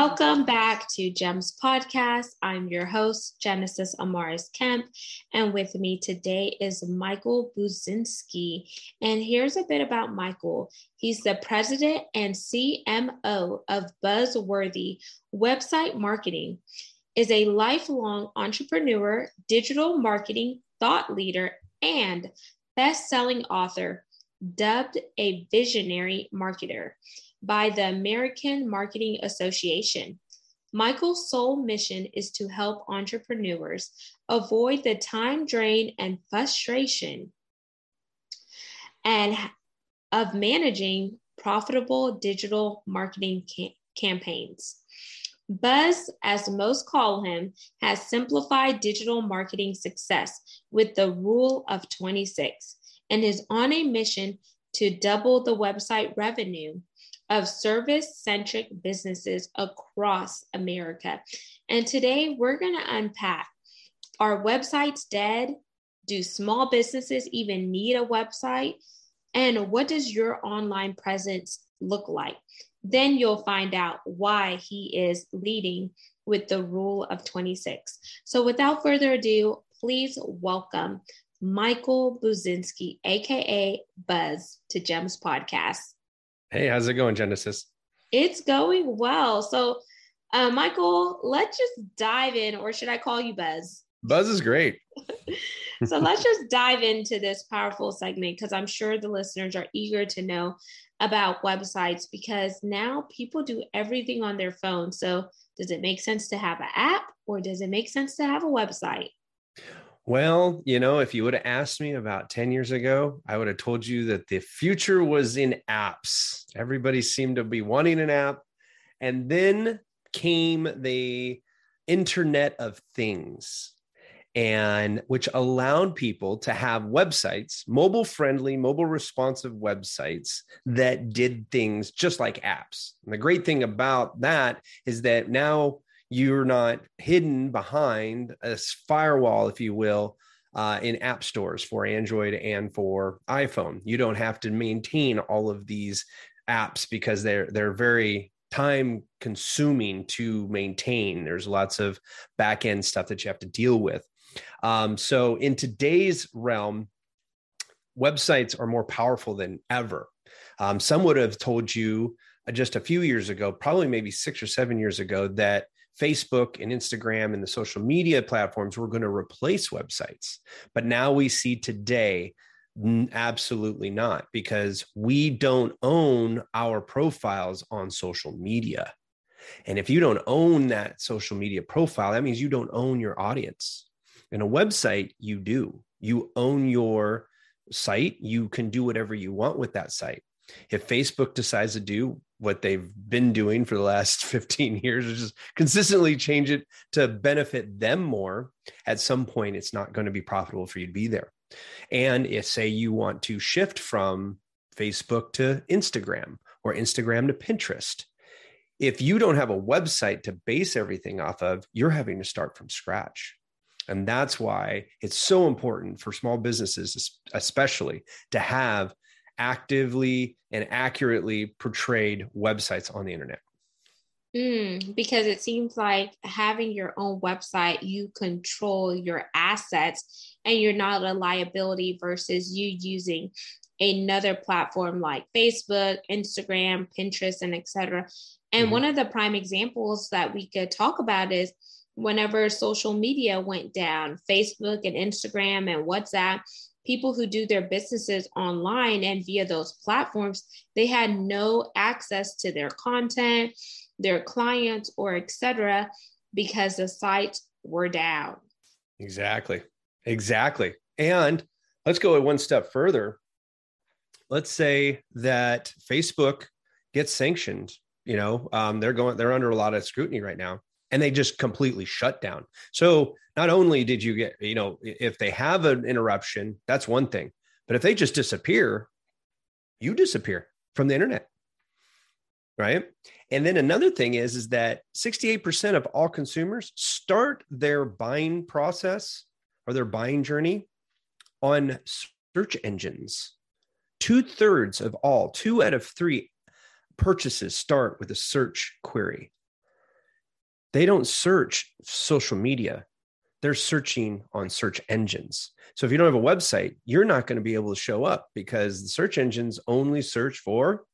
Welcome back to GEMS Podcast. I'm your host, Genesis Amaris Kemp, and with me today is Michael Buzinski. And here's a bit about Michael. He's the president and CMO of Buzzworthy Website Marketing, is a lifelong entrepreneur, digital marketing thought leader, and best-selling author, dubbed a visionary marketer by the American Marketing Association. Michael's sole mission is to help entrepreneurs avoid the time drain and frustration and of managing profitable digital marketing ca- campaigns. Buzz, as most call him, has simplified digital marketing success with the rule of 26 and is on a mission to double the website revenue of service centric businesses across America. And today we're going to unpack are websites dead? Do small businesses even need a website? And what does your online presence look like? Then you'll find out why he is leading with the rule of 26. So without further ado, please welcome Michael Buzinski, aka Buzz, to Gems Podcast. Hey, how's it going, Genesis? It's going well. So, uh, Michael, let's just dive in, or should I call you Buzz? Buzz is great. so, let's just dive into this powerful segment because I'm sure the listeners are eager to know about websites because now people do everything on their phone. So, does it make sense to have an app or does it make sense to have a website? Well, you know, if you would have asked me about 10 years ago, I would have told you that the future was in apps. Everybody seemed to be wanting an app. And then came the Internet of Things, and which allowed people to have websites, mobile friendly, mobile responsive websites that did things just like apps. And the great thing about that is that now you're not hidden behind a firewall, if you will, uh, in app stores for Android and for iPhone. You don't have to maintain all of these apps because they're they're very time consuming to maintain. There's lots of back end stuff that you have to deal with. Um, so in today's realm, websites are more powerful than ever. Um, some would have told you uh, just a few years ago, probably maybe six or seven years ago, that Facebook and Instagram and the social media platforms were going to replace websites. But now we see today, absolutely not, because we don't own our profiles on social media. And if you don't own that social media profile, that means you don't own your audience. In a website, you do. You own your site. You can do whatever you want with that site. If Facebook decides to do what they've been doing for the last 15 years is just consistently change it to benefit them more. At some point it's not going to be profitable for you to be there. And if say you want to shift from facebook to instagram or instagram to pinterest if you don't have a website to base everything off of you're having to start from scratch. And that's why it's so important for small businesses especially to have actively and accurately portrayed websites on the internet? Mm, because it seems like having your own website, you control your assets and you're not a liability versus you using another platform like Facebook, Instagram, Pinterest, and etc. And mm-hmm. one of the prime examples that we could talk about is whenever social media went down, Facebook and Instagram and WhatsApp, people who do their businesses online and via those platforms, they had no access to their content, their clients, or etc., because the sites were down. Exactly. Exactly. And let's go one step further. Let's say that Facebook gets sanctioned. You know, um, they're going, they're under a lot of scrutiny right now and they just completely shut down. So not only did you get, you know, if they have an interruption, that's one thing. But if they just disappear, you disappear from the internet. right? And then another thing is, is that 68% of all consumers start their buying process or their buying journey on search engines. Two thirds of all, two out of three purchases start with a search query. They don't search social media, they're searching on search engines. So if you don't have a website, you're not going to be able to show up because the search engines only search for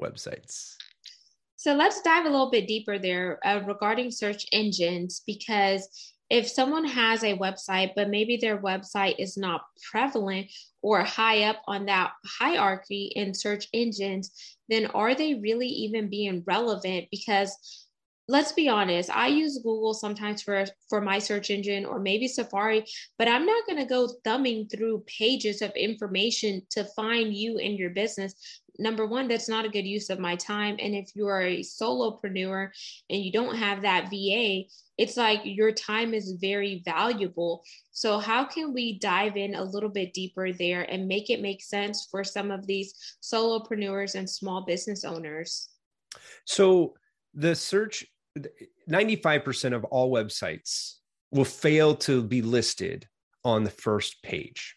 websites. So let's dive a little bit deeper there uh, regarding search engines because if someone has a website, but maybe their website is not prevalent or high up on that hierarchy in search engines, then are they really even being relevant? Because let's be honest i use google sometimes for for my search engine or maybe safari but i'm not going to go thumbing through pages of information to find you and your business number one, that's not a good use of my time. And if you are a solopreneur and you don't have that VA, it's like your time is very valuable. So, how can we dive in a little bit deeper there and make it make sense for some of these solopreneurs and small business owners? So, the search 95% of all websites will fail to be listed on the first page.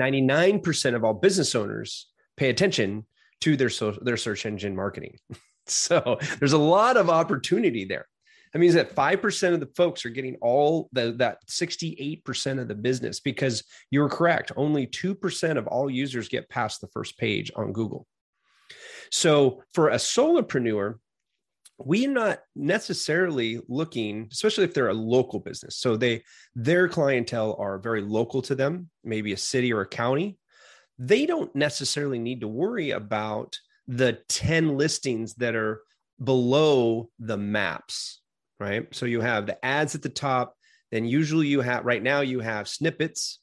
99% of all business owners pay attention to their so, their search engine marketing. so there's a lot of opportunity there. That means that 5% of the folks are getting all the, that 68% of the business because you're correct. Only 2% of all users get past the first page on Google. So for a solopreneur, we're not necessarily looking, especially if they're a local business. So they their clientele are very local to them, maybe a city or a county they don't necessarily need to worry about the 10 listings that are below the maps, right? So you have the ads at the top, then usually you have right now you have snippets.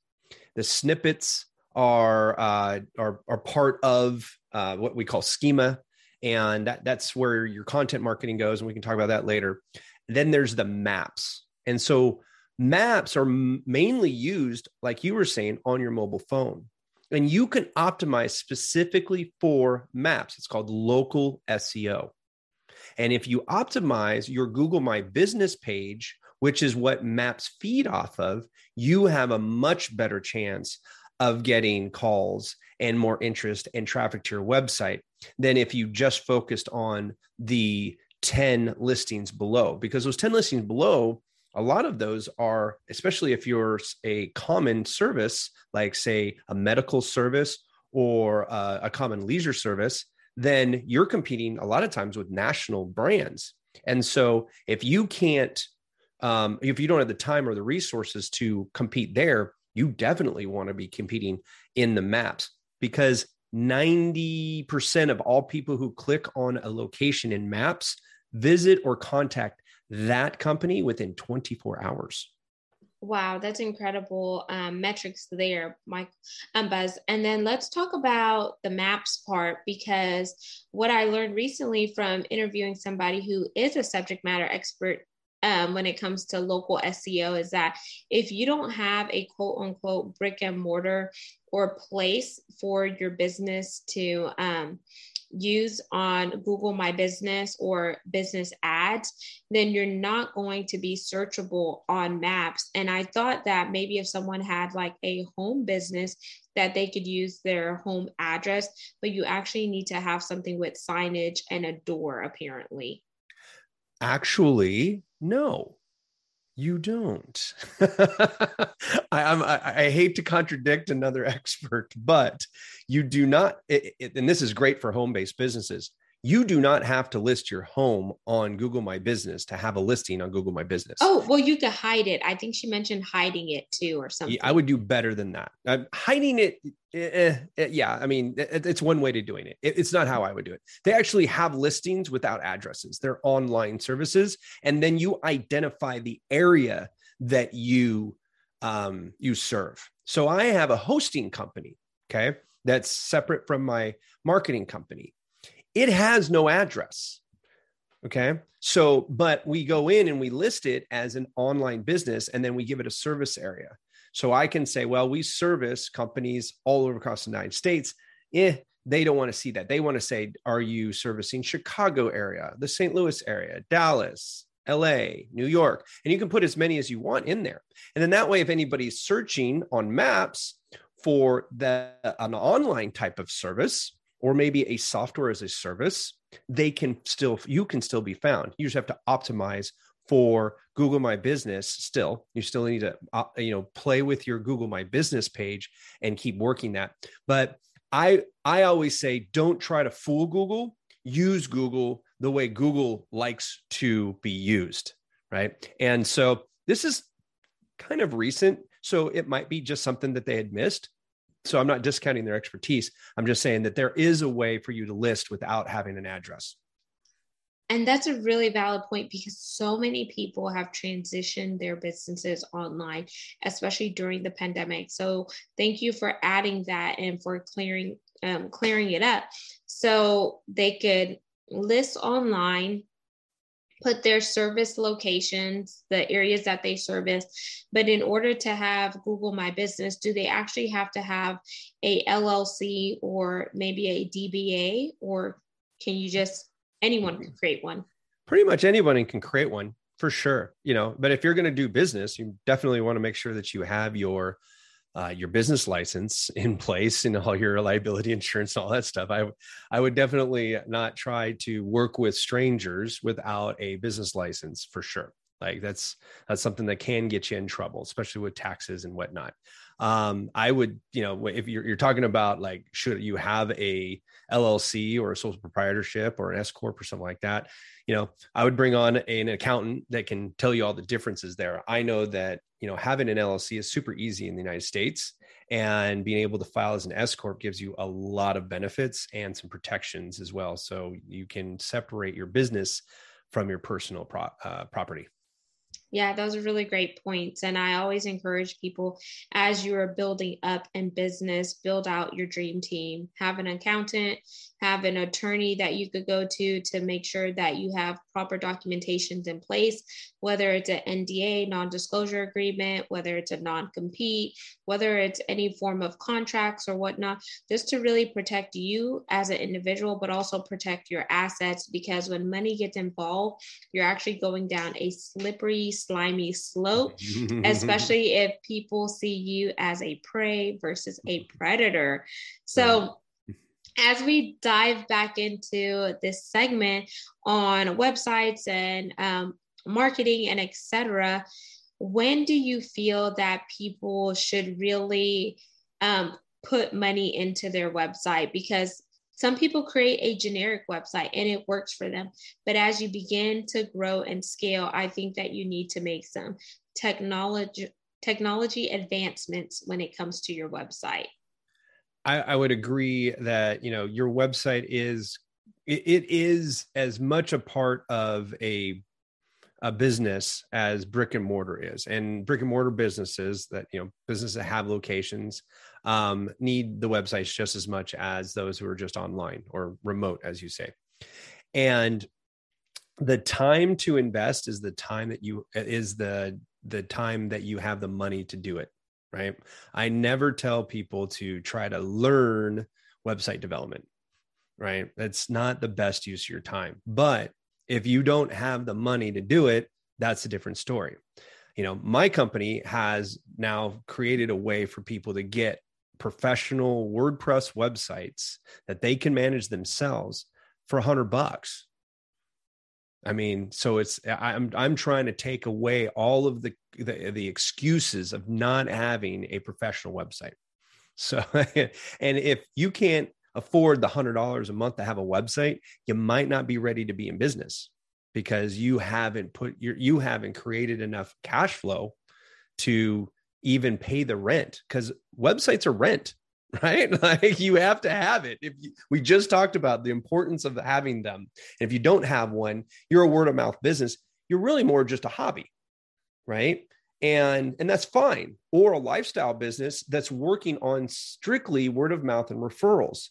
The snippets are uh, are are part of uh, what we call schema, and that, that's where your content marketing goes, and we can talk about that later. Then there's the maps, and so maps are mainly used, like you were saying, on your mobile phone and you can optimize specifically for maps. It's called local SEO. And if you optimize your Google My Business page, which is what maps feed off of, you have a much better chance of getting calls and more interest and traffic to your website than if you just focused on the 10 listings below because those 10 listings below a lot of those are, especially if you're a common service, like say a medical service or a, a common leisure service, then you're competing a lot of times with national brands. And so if you can't, um, if you don't have the time or the resources to compete there, you definitely want to be competing in the maps because 90% of all people who click on a location in maps visit or contact that company within 24 hours. Wow, that's incredible um, metrics there, Mike and Buzz. And then let's talk about the maps part because what I learned recently from interviewing somebody who is a subject matter expert um, when it comes to local SEO is that if you don't have a quote unquote brick and mortar or place for your business to um, use on Google My Business or business ads, then you're not going to be searchable on maps. And I thought that maybe if someone had like a home business, that they could use their home address, but you actually need to have something with signage and a door, apparently. Actually, no you don't. I, I, I, hate to contradict another expert, but you do not. It, it, and this is great for home based businesses you do not have to list your home on Google My Business to have a listing on Google My Business. Oh, well, you could hide it. I think she mentioned hiding it too, or something. Yeah, I would do better than that. Uh, hiding it, eh, eh, eh, yeah, I mean, it, it's one way to doing it. it. It's not how I would do it. They actually have listings without addresses, they're online services. And then you identify the area that you um, you serve. So I have a hosting company, okay, that's separate from my marketing company it has no address. Okay. So, but we go in and we list it as an online business and then we give it a service area. So I can say, well, we service companies all over across the United States. Eh, they don't want to see that. They want to say, are you servicing Chicago area, the St. Louis area, Dallas, LA, New York? And you can put as many as you want in there. And then that way, if anybody's searching on maps for the an online type of service or maybe a software as a service, they can still you can still be found. You just have to optimize for Google My Business still. You still need to uh, you know play with your Google My Business page and keep working that. But I I always say don't try to fool Google. Use Google the way Google likes to be used, right? And so this is kind of recent, so it might be just something that they had missed. So I'm not discounting their expertise. I'm just saying that there is a way for you to list without having an address. And that's a really valid point because so many people have transitioned their businesses online, especially during the pandemic. So thank you for adding that and for clearing um, clearing it up, so they could list online, put their service locations, the areas that they service. But in order to have Google My Business, do they actually have to have a LLC or maybe a DBA, or can you just anyone can create one? Pretty much anyone can create one for sure you know. But if you're going to do business you definitely want to make sure that you have your uh, your business license in place and all your liability insurance and all that stuff i i would definitely not try to work with strangers without a business license for sure. Like that's that's something that can get you in trouble especially with taxes and whatnot um, I would, you know, if you're, you're talking about like, should you have a LLC or a sole proprietorship or an S corp or something like that, you know, I would bring on an accountant that can tell you all the differences there. I know that you know having an LLC is super easy in the United States, and being able to file as an S corp gives you a lot of benefits and some protections as well. So you can separate your business from your personal pro- uh, property. Yeah, those are really great points. And I always encourage people as you are building up in business, build out your dream team. Have an accountant, have an attorney that you could go to to make sure that you have proper documentations in place, whether it's an NDA, non disclosure agreement, whether it's a non compete, whether it's any form of contracts or whatnot, just to really protect you as an individual, but also protect your assets. Because when money gets involved, you're actually going down a slippery, slimy slope, especially if people see you as a prey versus a predator. So, as we dive back into this segment on websites and um, marketing and etc when do you feel that people should really um, put money into their website? Because some people create a generic website and it works for them. But as you begin to grow and scale i think that you need to make some technology technology advancements when it comes to your website I, I would agree that you know your website is it, it is as much a part of a a business as brick and mortar is. And brick and mortar businesses that you know businesses that have locations um, need the websites just as much as those who are just online or remote as you say. And the time to invest is the time that you is the the time that you have the money to do it right? I never tell people to try to learn website development, right? That's not the best use of your time. But if you don't have the money to do it, that's a different story. You know, my company has now created a way for people to get professional WordPress websites that they can manage themselves for a hundred bucks I mean, so it's I'm I'm trying to take away all of the the, the excuses of not having a professional website. So, and if you can't afford the hundred dollars a month to have a website, you might not be ready to be in business because you haven't put your you haven't created enough cash flow to even pay the rent because websites are rent right? Like you have to have it. If you, we just talked about the importance of having them. If you don't have one, you're a word of mouth business. You're really more just a hobby, right? And and that's fine. Or a lifestyle business that's working on strictly word of mouth and referrals.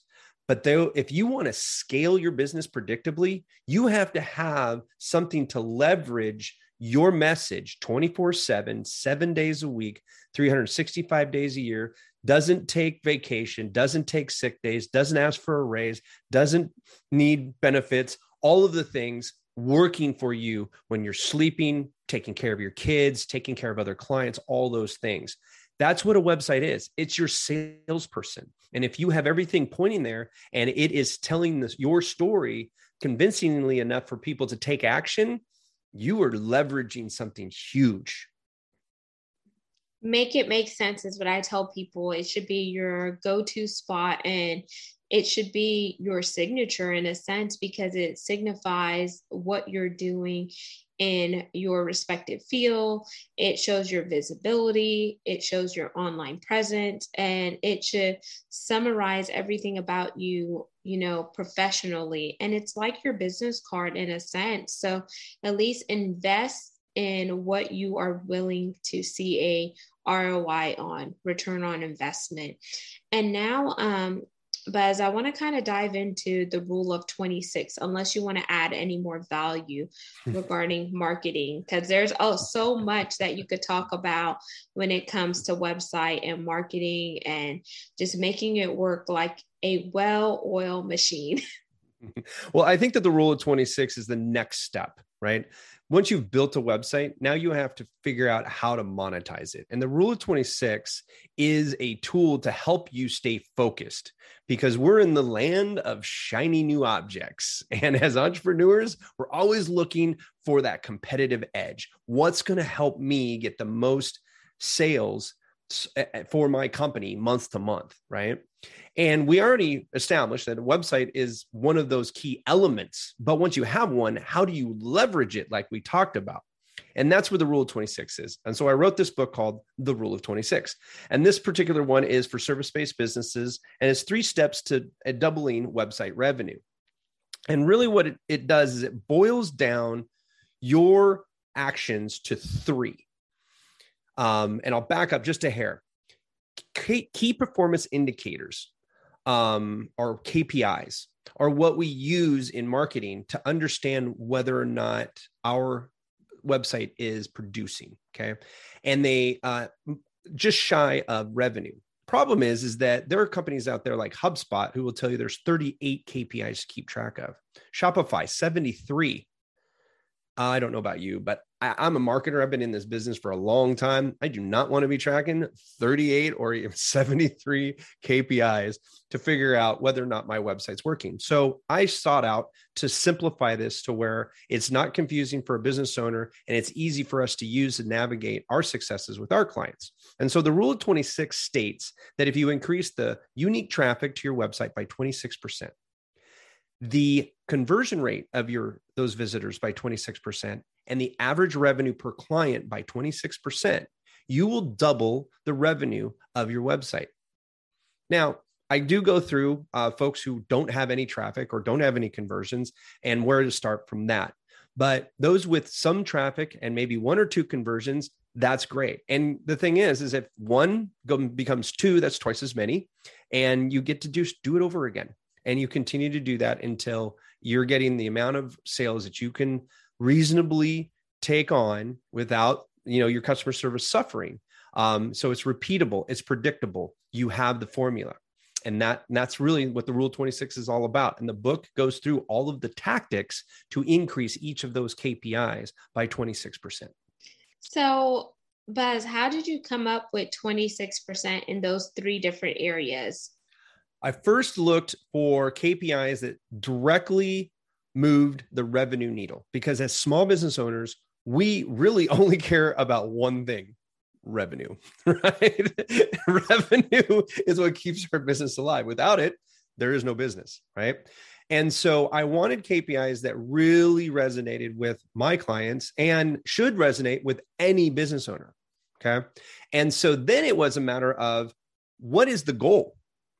But though, if you want to scale your business predictably, you have to have something to leverage your message 24 7, seven days a week, 365 days a year doesn't take vacation, doesn't take sick days, doesn't ask for a raise, doesn't need benefits, all of the things working for you when you're sleeping, taking care of your kids, taking care of other clients, all those things. That's what a website is. It's your salesperson. And if you have everything pointing there and it is telling this, your story convincingly enough for people to take action, you are leveraging something huge. Make it make sense is what I tell people. It should be your go to spot and it should be your signature in a sense because it signifies what you're doing in your respective field. It shows your visibility, it shows your online presence, and it should summarize everything about you, you know, professionally. And it's like your business card in a sense. So at least invest in what you are willing to see a ROI on, return on investment. And now um, Buzz, I want to kind of dive into the rule of 26, unless you want to add any more value regarding marketing, because there's oh, so much that you could talk about when it comes to website and marketing and just making it work like a well oiled machine. well, I think that the rule of 26 is the next step, right? once you've built a website, now you have to figure out how to monetize it. And the rule of 26 is a tool to help you stay focused because we're in the land of shiny new objects. And as entrepreneurs, we're always looking for that competitive edge. What's going to help me get the most sales for my company month to month, right? And we already established that a website is one of those key elements. But once you have one, how do you leverage it like we talked about? And that's where the rule of 26 is. And so I wrote this book called The Rule of 26. And this particular one is for service based businesses. And it's three steps to doubling website revenue. And really, what it, it does is it boils down your actions to three. Um, and I'll back up just a hair. Key, key performance indicators um, or KPIs are what we use in marketing to understand whether or not our website is producing. Okay. And they uh, just shy of revenue. Problem is, is that there are companies out there like HubSpot who will tell you there's 38 KPIs to keep track of. Shopify, 73. I don't know about you, but I, am a marketer. I've been in this business for a long time. I do not want to be tracking 38 or even 73 KPIs to figure out whether or not my website's working. So I sought out to simplify this to where it's not confusing for a business owner and it's easy for us to use and navigate our successes with our clients. And so the rule of 26 states that if you increase the unique traffic to your website by 26%, the conversion rate of your those visitors by 26% and the average revenue per client by 26%, you will double the revenue of your website. Now, I do go through uh, folks who don't have any traffic or don't have any conversions and where to start from that. But those with some traffic and maybe one or two conversions, that's great. And the thing is, is if one becomes two, that's twice as many, and you get to do do it over again and you continue to do that until you're getting the amount of sales that you can reasonably take on without you know your customer service suffering. Um, so it's repeatable it's predictable. You have the formula. And that and that's really what the rule 26 is all about. And the book goes through all of the tactics to increase each of those kpis by 26% so buzz how did you come up with 26% in those three different areas I first looked for KPIs that directly moved the revenue needle because as small business owners, we really only care about one thing revenue, right? revenue is what keeps our business alive. Without it, there is no business, right? And so I wanted KPIs that really resonated with my clients and should resonate with any business owner. Okay. And so then it was a matter of what is the goal?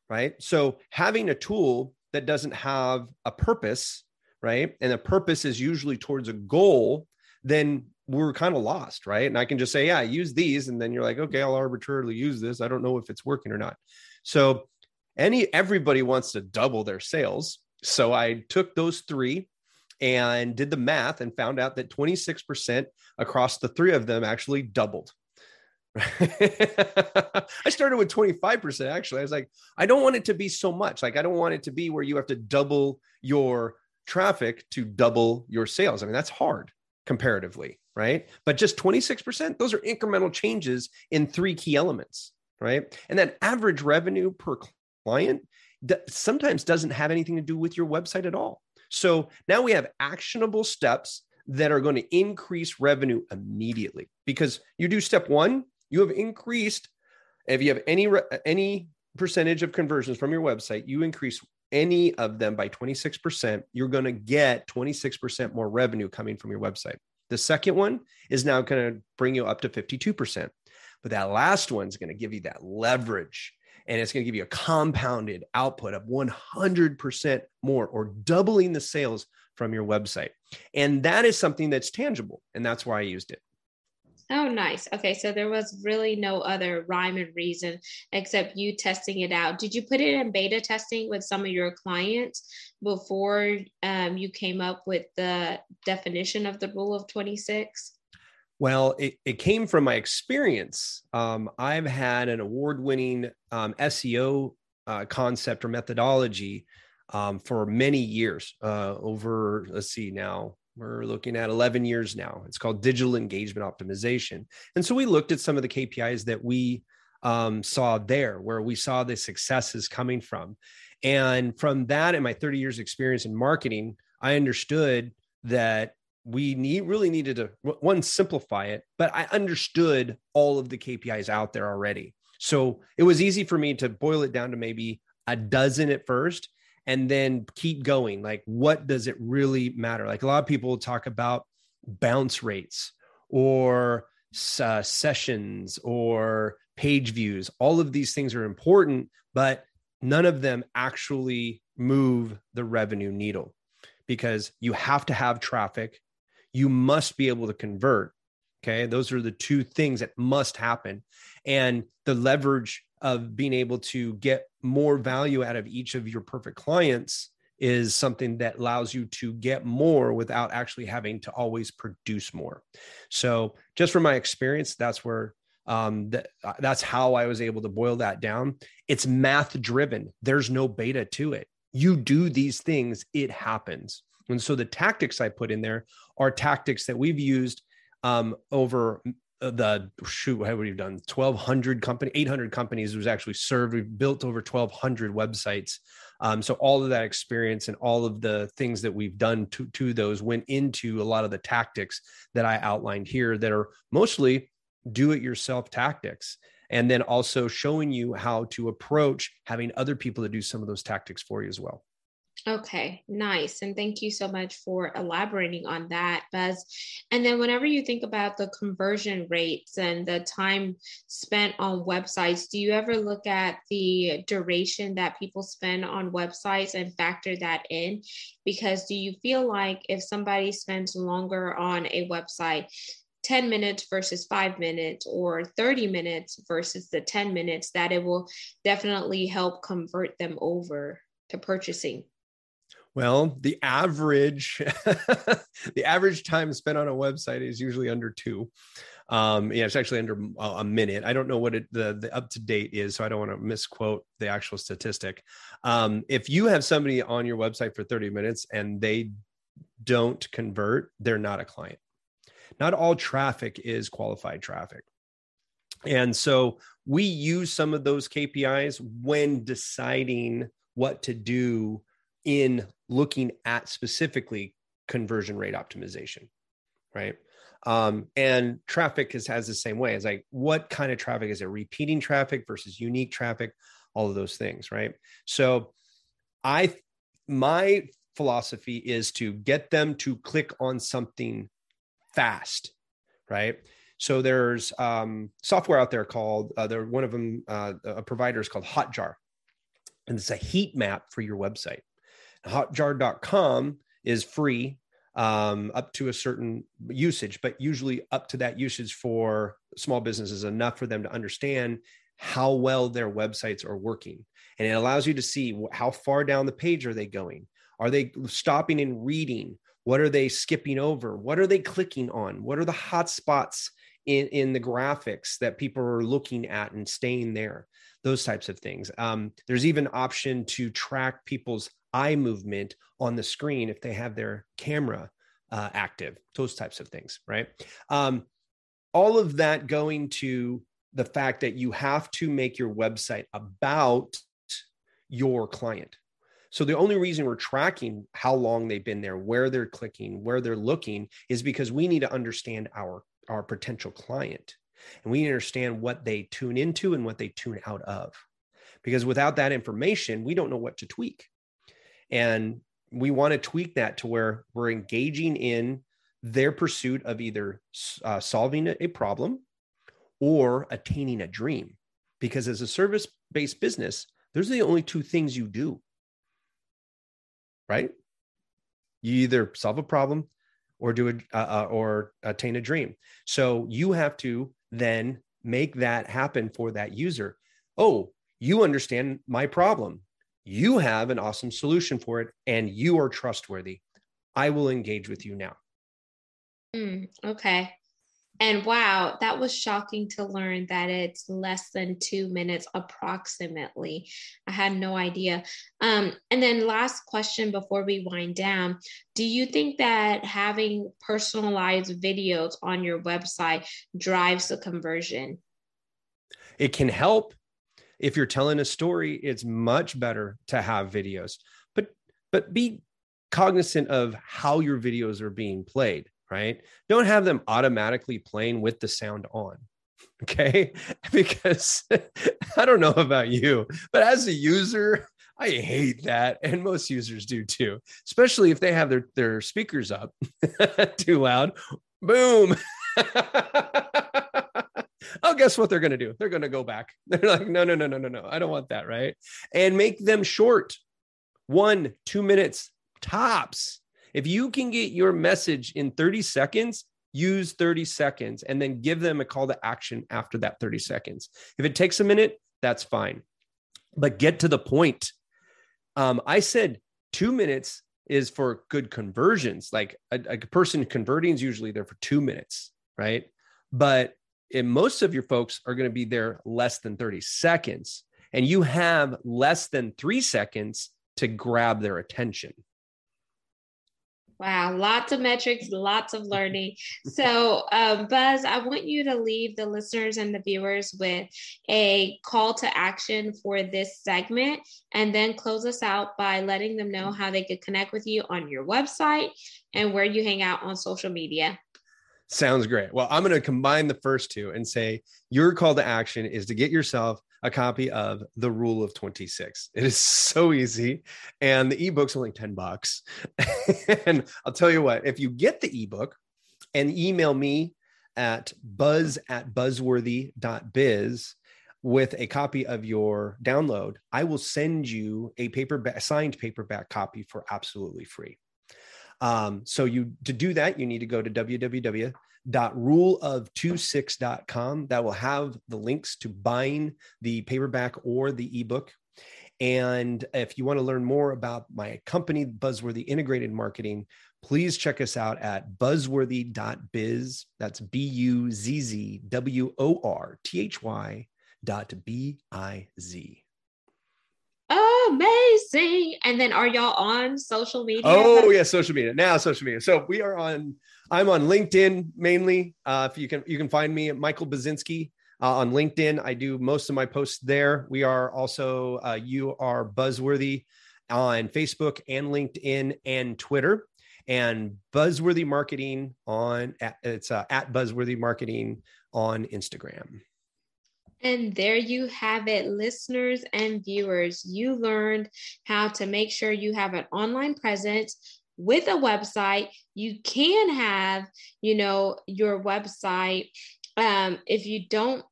Right? So having a tool that doesn't have a purpose, right? And a purpose is usually towards a goal, then we're kind of lost, right? And I can just say, yeah, use these. And then you're like, okay, I'll arbitrarily use this. I don't know if it's working or not. So any everybody wants to double their sales. So I took those three and did the math and found out that 26% across the three of them actually doubled I started with 25% actually. I was like, I don't want it to be so much. Like, I don't want it to be where you have to double your traffic to double your sales. I mean, that's hard comparatively, right? But just 26%, those are incremental changes in three key elements, right? And that average revenue per client sometimes doesn't have anything to do with your website at all. So now we have actionable steps that are going to increase revenue immediately because you do step one, you have increased. If you have any any percentage of conversions from your website, you increase any of them by 26%, you're going to get 26% more revenue coming from your website. The second one is now going to bring you up to 52%. But that last one is going to give you that leverage and it's going to give you a compounded output of 100% more or doubling the sales from your website. And that is something that's tangible. And that's why I used it. Oh, nice. Okay. So there was really no other rhyme and reason except you testing it out. Did you put it in beta testing with some of your clients before um, you came up with the definition of the rule of 26? Well, it, it came from my experience. Um, I've had an award winning um, SEO uh, concept or methodology um, for many years uh, over, let's see, now we're looking at 11 years now. It's called digital engagement optimization. And so we looked at some of the KPIs that we um, saw there, where we saw the successes coming from. And from that, and my 30 years experience in marketing, I understood that we need really needed to one simplify it but i understood all of the kpis out there already so it was easy for me to boil it down to maybe a dozen at first and then keep going like what does it really matter like a lot of people talk about bounce rates or uh, sessions or page views all of these things are important but none of them actually move the revenue needle because you have to have traffic you must be able to convert. Okay. Those are the two things that must happen. And the leverage of being able to get more value out of each of your perfect clients is something that allows you to get more without actually having to always produce more. So, just from my experience, that's where um, that, uh, that's how I was able to boil that down. It's math driven. There's no beta to it. You do these things, it happens. And so the tactics I put in there are tactics that we've used um, over the shoot, what have we done? 1,200 company, 800 companies was actually served. We've built over 1,200 websites. Um, so all of that experience and all of the things that we've done to, to those went into a lot of the tactics that I outlined here that are mostly do it yourself tactics. And then also showing you how to approach having other people to do some of those tactics for you as well. Okay, nice. And thank you so much for elaborating on that, Buzz. And then, whenever you think about the conversion rates and the time spent on websites, do you ever look at the duration that people spend on websites and factor that in? Because do you feel like if somebody spends longer on a website, 10 minutes versus five minutes or 30 minutes versus the 10 minutes, that it will definitely help convert them over to purchasing? Well, the average the average time spent on a website is usually under two. Um, yeah, it's actually under a minute. I don't know what it, the the up to date is, so I don't want to misquote the actual statistic. Um, if you have somebody on your website for 30 minutes and they don't convert, they're not a client. Not all traffic is qualified traffic. And so we use some of those KPIs when deciding what to do in looking at specifically conversion rate optimization, right? Um, and traffic is, has the same way. It's like, what kind of traffic is it? Repeating traffic versus unique traffic, all of those things, right? So, I, my philosophy is to get them to click on something fast, right? So there's um, software out there called, uh, there one of them, uh, a provider is called Hotjar, and it's a heat map for your website. Hotjar.com is free um, up to a certain usage, but usually up to that usage for small businesses enough for them to understand how well their websites are working. And it allows you to see how far down the page are they going? Are they stopping and reading? What are they skipping over? What are they clicking on? What are the hot spots in, in the graphics that people are looking at and staying there those types of things um, there's even option to track people's eye movement on the screen if they have their camera uh, active those types of things right um, all of that going to the fact that you have to make your website about your client so the only reason we're tracking how long they've been there, where they're clicking, where they're looking is because we need to understand our our potential client. And we understand what they tune into and what they tune out of. Because without that information, we don't know what to tweak. And we want to tweak that to where we're engaging in their pursuit of either uh, solving a problem or attaining a dream. Because as a service based business, those are the only two things you do right? You either solve a problem or do a uh, uh, or attain a dream. So you have to then make that happen for that user. Oh, you understand my problem. You have an awesome solution for it, and you are trustworthy. I will engage with you now. Mm, okay. And wow, that was shocking to learn that it's less than two minutes approximately. I had no idea. Um, and then, last question before we wind down Do you think that having personalized videos on your website drives the conversion? It can help. If you're telling a story, it's much better to have videos. But but be cognizant of how your videos are being played right? Don't have them automatically playing with the sound on. Okay. Because I don't know about you, but as a user, I hate that. And most users do too, especially if they have their, their speakers up too loud. Boom. Oh, guess what they're going to do? They're going to go back. They're like, no, no, no, no, no, no. I don't want that. Right. And make them short one, two minutes tops. If you can get your message in 30 seconds, use 30 seconds and then give them a call to action after that 30 seconds. If it takes a minute, that's fine. But get to the point. Um, I said two minutes is for good conversions. Like a, a person converting is usually there for two minutes, right? But in most of your folks are going to be there less than 30 seconds, and you have less than three seconds to grab their attention. Wow, lots of metrics, lots of learning. So, um, Buzz, I want you to leave the listeners and the viewers with a call to action for this segment and then close us out by letting them know how they could connect with you on your website and where you hang out on social media. Sounds great. Well, I'm going to combine the first two and say your call to action is to get yourself a copy of The Rule of 26. It is so easy. And the ebook's only 10 bucks. and I'll tell you what, if you get the ebook and email me at buzz at buzzworthy.biz with a copy of your download, I will send you a paperback, signed paperback copy for absolutely free. Um, so you to do that, you need to go to www.ruleof26.com. That will have the links to buying the paperback or the ebook. And if you want to learn more about my company, Buzzworthy Integrated Marketing, please check us out at buzzworthy.biz. That's B U Z Z W O R T H Y dot B I Z amazing. And then are y'all on social media? Oh yeah, social media. Now social media. So we are on I'm on LinkedIn mainly. Uh, if you can you can find me at Michael Buzinski uh, on LinkedIn. I do most of my posts there. We are also uh, you are buzzworthy on Facebook and LinkedIn and Twitter and buzzworthy marketing on it's uh, at buzzworthy marketing on Instagram. And there you have it, listeners and viewers. You learned how to make sure you have an online presence with a website. You can have, you know, your website. Um, if you don't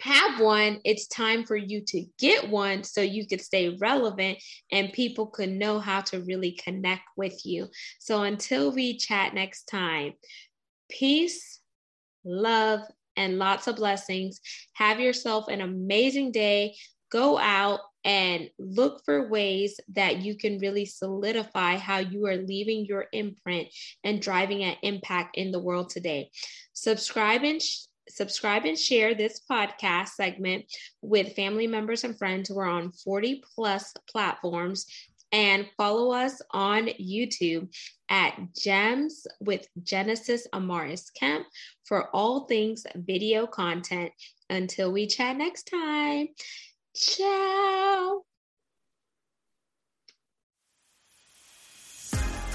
have one, it's time for you to get one so you could stay relevant and people could know how to really connect with you. So until we chat next time, peace, love, and lots of blessings. Have yourself an amazing day. go out and look for ways that you can really solidify how you are leaving your imprint and driving an impact in the world today. Subscribe and sh- subscribe and share this podcast segment with family members and friends who are on 40 plus platforms and follow us on YouTube at Gems with Genesis Amaris Kemp for all things video content. Until we chat next time, ciao.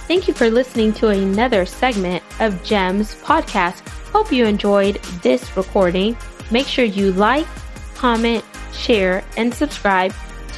Thank you for listening to another segment of Gems Podcast. Hope you enjoyed this recording. Make sure you like, comment, share, and subscribe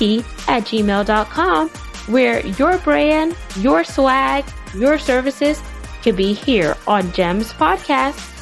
at gmail.com, where your brand, your swag, your services could be here on Gems Podcast.